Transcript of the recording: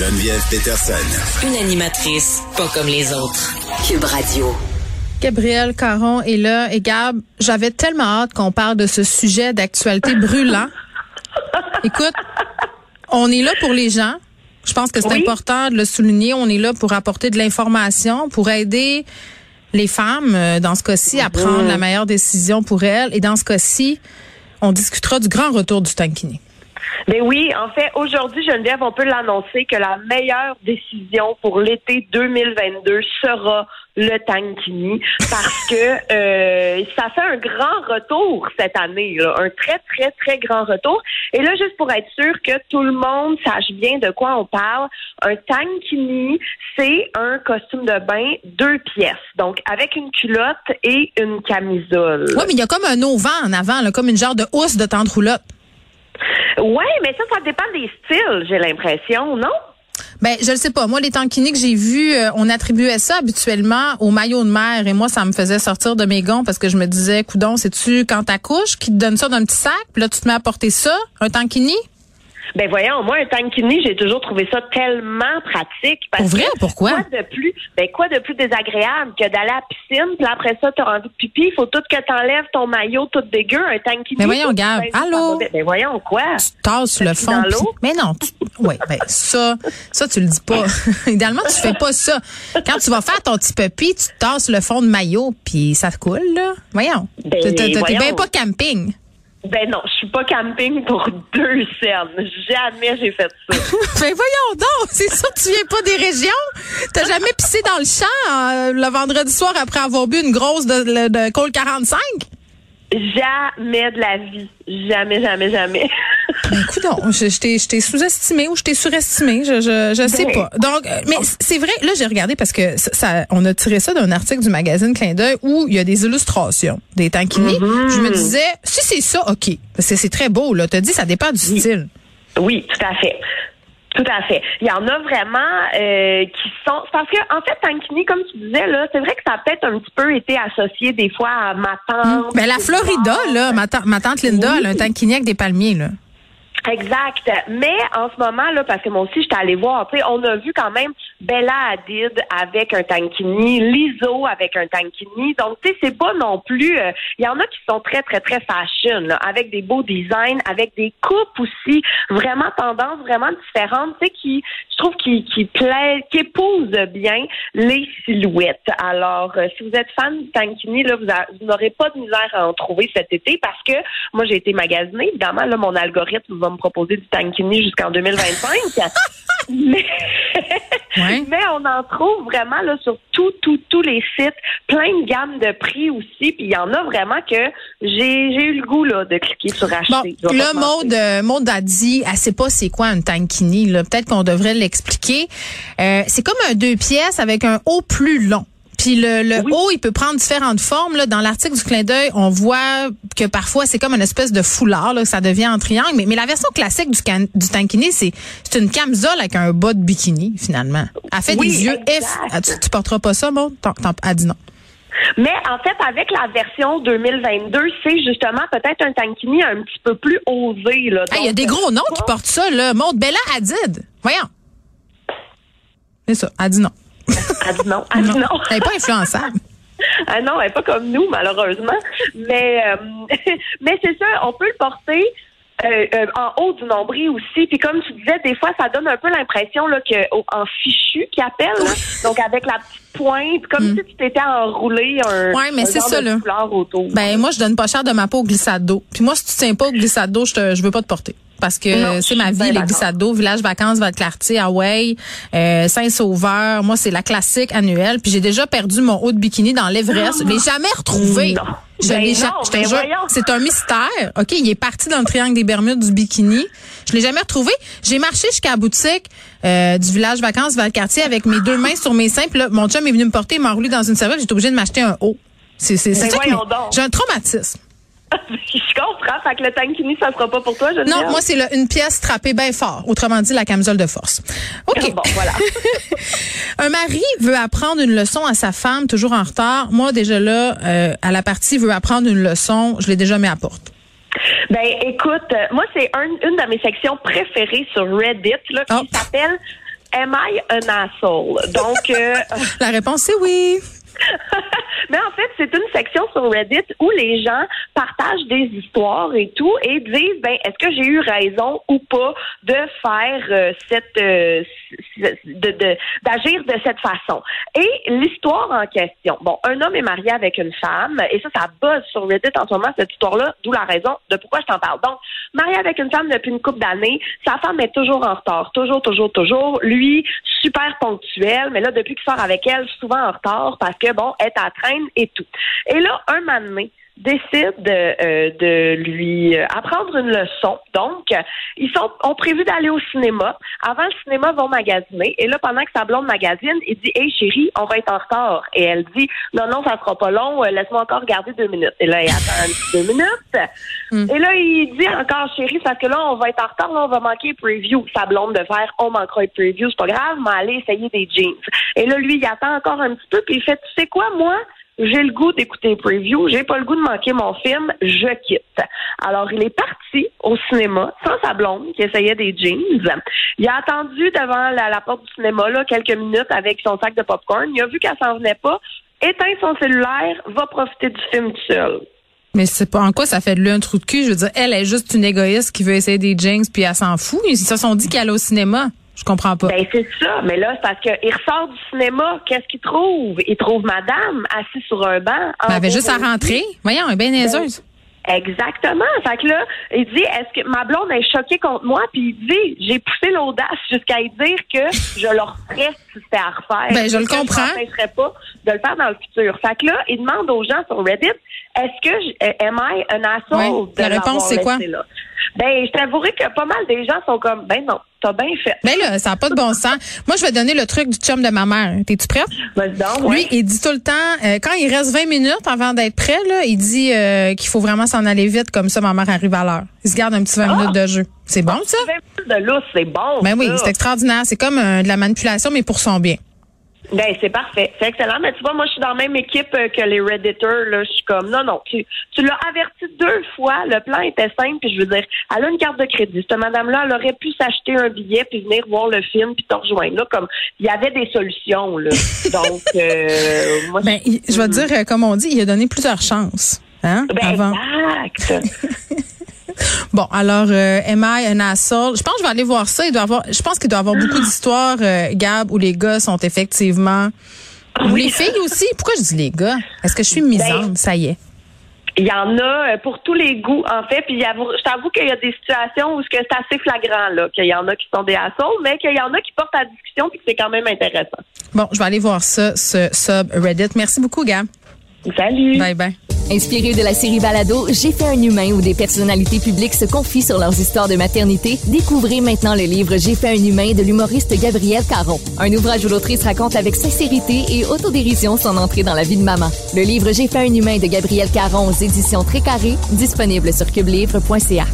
Geneviève Peterson. Une animatrice pas comme les autres. Cube Radio. Gabriel Caron est là. Et Gab, j'avais tellement hâte qu'on parle de ce sujet d'actualité brûlant. Écoute, on est là pour les gens. Je pense que c'est Oui. important de le souligner. On est là pour apporter de l'information, pour aider les femmes, euh, dans ce cas-ci, à prendre la meilleure décision pour elles. Et dans ce cas-ci, on discutera du grand retour du tankini. Ben oui, en fait, aujourd'hui, Geneviève, on peut l'annoncer que la meilleure décision pour l'été 2022 sera le Tankini parce que euh, ça fait un grand retour cette année, un très, très, très grand retour. Et là, juste pour être sûr que tout le monde sache bien de quoi on parle, un Tankini, c'est un costume de bain deux pièces, donc avec une culotte et une camisole. Oui, mais il y a comme un auvent en avant, comme une genre de housse de tente roulotte. Ouais, mais ça, ça dépend des styles, j'ai l'impression, non? Ben, je le sais pas. Moi, les tankini que j'ai vus, euh, on attribuait ça habituellement au maillot de mer. Et moi, ça me faisait sortir de mes gonds parce que je me disais, coudon, c'est-tu quand t'accouches qui te donne ça dans un petit sac? Puis là, tu te mets à porter ça, un tankini? Ben voyons, moi un tankini, j'ai toujours trouvé ça tellement pratique. Parce Pour vrai? Pourquoi? Quoi de plus, ben quoi de plus désagréable que d'aller à la piscine, puis après ça, t'as envie de pipi, il faut tout que t'enlèves ton maillot tout dégueu, un tankini. Mais voyons, ben, allô? Ben, ben voyons quoi? Tu tasses le fond. l'eau? Mais non, tu, ouais, ben ça, ça tu le dis pas. Idéalement, tu fais pas ça. Quand tu vas faire ton petit puppy, tu tasses le fond de maillot, puis ça te coule là. Voyons. Ben, T'es- bien pas camping. Ben non, je suis pas camping pour deux scènes. Jamais j'ai fait ça. Ben voyons donc, c'est sûr que tu viens pas des régions. T'as jamais pissé dans le champ euh, le vendredi soir après avoir bu une grosse de, de, de Cole 45? Jamais de la vie. Jamais, jamais, jamais. Ben écoute, je, je t'ai- je t'ai sous-estimé ou je t'ai surestimé, je, je, je sais Ben, pas. Donc, euh, mais c'est vrai, là j'ai regardé parce que ça, ça- on a tiré ça d'un article du magazine Clin d'œil où il y a des illustrations, des tankini. Mm-hmm. Je me disais, si c'est ça, ok, parce que c'est très beau là. T'as dit, ça dépend du style. Oui, tout à fait. Tout à fait. Il y en a vraiment euh, qui sont parce que en fait tankini comme tu disais là, c'est vrai que ça a peut-être un petit peu été associé des fois à ma tante. Ben la Florida là, ma tante Linda, elle a un tankini avec des palmiers là. Exact. Mais en ce moment là parce que moi aussi j'étais allée voir, tu sais, on a vu quand même Bella Hadid avec un tankini, Lizzo avec un tankini. Donc tu sais, c'est pas non plus euh, il y en a qui sont très très très fashion là, avec des beaux designs, avec des coupes aussi vraiment tendance vraiment différentes, tu sais qui je trouve qui qui plaît, qui épousent bien les silhouettes. Alors euh, si vous êtes fan du tankini là, vous n'aurez pas de misère à en trouver cet été parce que moi j'ai été magasinée, évidemment là mon algorithme va me proposer du tankini jusqu'en 2025. mais Ouais. mais on en trouve vraiment là sur tout, tout, tous les sites, plein de gammes de prix aussi. Puis il y en a vraiment que j'ai j'ai eu le goût là de cliquer sur Bon, acheter. Pas là, mentir. Maud, euh, Maud a dit, elle sait pas c'est quoi un tankini. là. Peut-être qu'on devrait l'expliquer. Euh, c'est comme un deux pièces avec un haut plus long. Puis le, le Oui. haut, il peut prendre différentes formes. Là. Dans l'article du clin d'œil, on voit que parfois c'est comme une espèce de foulard, là, ça devient en triangle. Mais, mais la version classique du, can- du tankini, c'est une camisole avec un bas de bikini, finalement. Elle fait Oui, des yeux exact. F. Ah, tu, tu porteras pas ça, Maud? Elle dit non. Mais en fait, avec la version 2022, c'est justement peut-être un tankini un petit peu plus osé. Hey, Il y a des gros noms qui portent ça, là. Maud Bella Hadid. Voyons. C'est ça. Elle dit non. Elle dit non. Elle dit non. Elle n'est pas influençable. Ah non, elle n'est pas comme nous, malheureusement. Mais, euh, mais c'est ça, on peut le porter euh, euh, en haut du nombril aussi. Puis comme tu disais, des fois, ça donne un peu l'impression là que au- en fichu qui appelle, là. donc avec la petite pointe, comme si tu t'étais enroulé un, Mm. Ouais, mais un c'est genre ça, de là. autour. Ben moi, je donne pas cher de ma peau au glissade d'eau. Puis moi, si tu tiens pas au glissade d'eau, je te, je veux pas te porter. Parce que c'est ma vie, les glissades village vacances, Val-Clartier, Hawaï, euh, Saint-Sauveur. Moi, c'est la classique annuelle. Puis j'ai déjà perdu mon haut de bikini dans l'Everest. Je l'ai jamais retrouvé. Non. Je Ben l'ai non, ja- je te ben c'est un mystère. OK, il est parti dans le triangle des Bermudes du bikini. Je l'ai jamais retrouvé. J'ai marché jusqu'à la boutique euh, du village vacances Val-Cartier avec mes deux mains sur mes seins. Puis là, mon chum est venu me porter, il m'a enroulé dans une serviette. J'étais obligée de m'acheter un haut. C'est Ben ça. J'ai un traumatisme. je comprends. Fait que le tankini, ça sera pas pour toi, je Non, moi c'est une pièce trappée bien fort. Autrement dit, la camisole de force. OK. Bon, voilà. Un mari veut apprendre une leçon à sa femme, toujours en retard. Moi, déjà là, euh, à la partie veut apprendre une leçon, je l'ai déjà mis à porte. Ben, écoute, euh, moi, c'est un- une de mes sections préférées sur Reddit, là, qui Oh. s'appelle am I an asshole? Donc, euh, La réponse c'est oui. Mais en fait, c'est une section sur Reddit où les gens partagent des histoires et tout et disent ben est-ce que j'ai eu raison ou pas de faire euh, cette euh, de d'agir de, cette façon? Et l'histoire en question. Bon, un homme est marié avec une femme et ça ça buzz sur Reddit en ce moment cette histoire-là, d'où la raison de pourquoi je t'en parle. Donc, marié avec une femme depuis une couple d'années, sa femme est toujours en retard, toujours toujours toujours. Lui super ponctuel, mais là depuis qu'il sort avec elle, souvent en retard parce que bon, est à et tout. Et là, un moment donné, décide de, euh, de lui euh, apprendre une leçon. Donc, ils sont ont prévu d'aller au cinéma. Avant le cinéma, ils vont magasiner. Et là, pendant que sa blonde magasine, il dit Hey chérie, on va être en retard. Et elle dit Non, non, ça sera pas long, euh, laisse-moi encore regarder deux minutes. Et là, il attend un petit deux minutes. Et là, il dit encore chérie, parce que là, on va être en retard, là, on va manquer le preview. Sa blonde de faire On manquera le preview, c'est pas grave, mais aller essayer des jeans. Et là, lui, il attend encore un petit peu, puis il fait Tu sais quoi, moi? J'ai le goût d'écouter preview, j'ai pas le goût de manquer mon film, je quitte. Alors, il est parti au cinéma sans sa blonde qui essayait des jeans. Il a attendu devant la, porte du cinéma quelques minutes avec son sac de popcorn. Il a vu qu'elle s'en venait pas, éteint son cellulaire, va profiter du film tout seul. Mais c'est pas en quoi ça fait de lui un trou de cul. Je veux dire, elle est juste une égoïste qui veut essayer des jeans puis elle s'en fout. Ils se sont dit qu'elle allait au cinéma. Je comprends pas. Ben c'est ça, mais là c'est parce qu'il ressort du cinéma, qu'est-ce qu'il trouve? Il trouve madame assise sur un banc. en Elle avait juste à rentrer. Voyons, elle est bien niaiseuse. Exactement. Fait que là, il dit, est-ce que ma blonde est choquée contre moi? Puis il dit, j'ai poussé l'audace jusqu'à lui dire que je le referais si c'était à refaire. Ben, je le comprends. Je m'empêcherais pas de le faire dans le futur. Fait que là, il demande aux gens sur Reddit, est-ce que, je, euh, am I an asshole? De La réponse, c'est quoi? là? Ben, je t'avouerai que pas mal des gens sont comme, ben non, t'as bien fait. Ben là, ça n'a pas de bon sens. Moi, je vais donner le truc du chum de ma mère. T'es-tu prête? Donc, Lui, il dit tout le temps, euh, quand il reste 20 minutes avant d'être prêt, là, il dit euh, qu'il faut vraiment s'en aller vite, comme ça, ma mère arrive à l'heure. Il se garde un petit 20 Ah! minutes de jeu. C'est bon, ça? 20 minutes de lousse, c'est bon. Ben oui, c'est extraordinaire. C'est comme euh, de la manipulation, mais pour son bien. Ben, c'est parfait. C'est excellent. Mais tu vois, moi, je suis dans la même équipe euh, que les Redditors. Là. Je suis comme, non, non, tu, tu l'as averti deux fois. Le plan était simple. Puis je veux dire, elle a une carte de crédit. Cette madame-là, elle aurait pu s'acheter un billet puis venir voir le film puis te rejoindre. Là, comme, il y avait des solutions. Là. Donc, euh, moi, Ben, je vais te dire, euh, comme on dit, il a donné plusieurs chances. Hein, ben, avant. exact. Bon, alors, euh, Am I an asshole? Je pense que je vais aller voir ça. Il doit avoir, je pense qu'il doit y avoir beaucoup d'histoires, euh, Gab, où les gars sont effectivement... Ou les filles aussi? Pourquoi je dis les gars? Est-ce que je suis misante? Ça y est. Il y en a euh, pour tous les goûts, en fait. Puis je t'avoue qu'il y a des situations où c'est assez flagrant, là, qu'il y en a qui sont des assauts, mais qu'il y en a qui portent à discussion puis que c'est quand même intéressant. Bon, je vais aller voir ça, ce subreddit. Merci beaucoup, Gab. Salut! Bye bye. Inspiré de la série Balado, J'ai fait un humain où des personnalités publiques se confient sur leurs histoires de maternité, découvrez maintenant le livre J'ai fait un humain de l'humoriste Gabriel Caron. Un ouvrage où l'autrice raconte avec sincérité et autodérision son entrée dans la vie de maman. Le livre J'ai fait un humain de Gabriel Caron aux éditions Très Carré, disponible sur cubelivre.ca.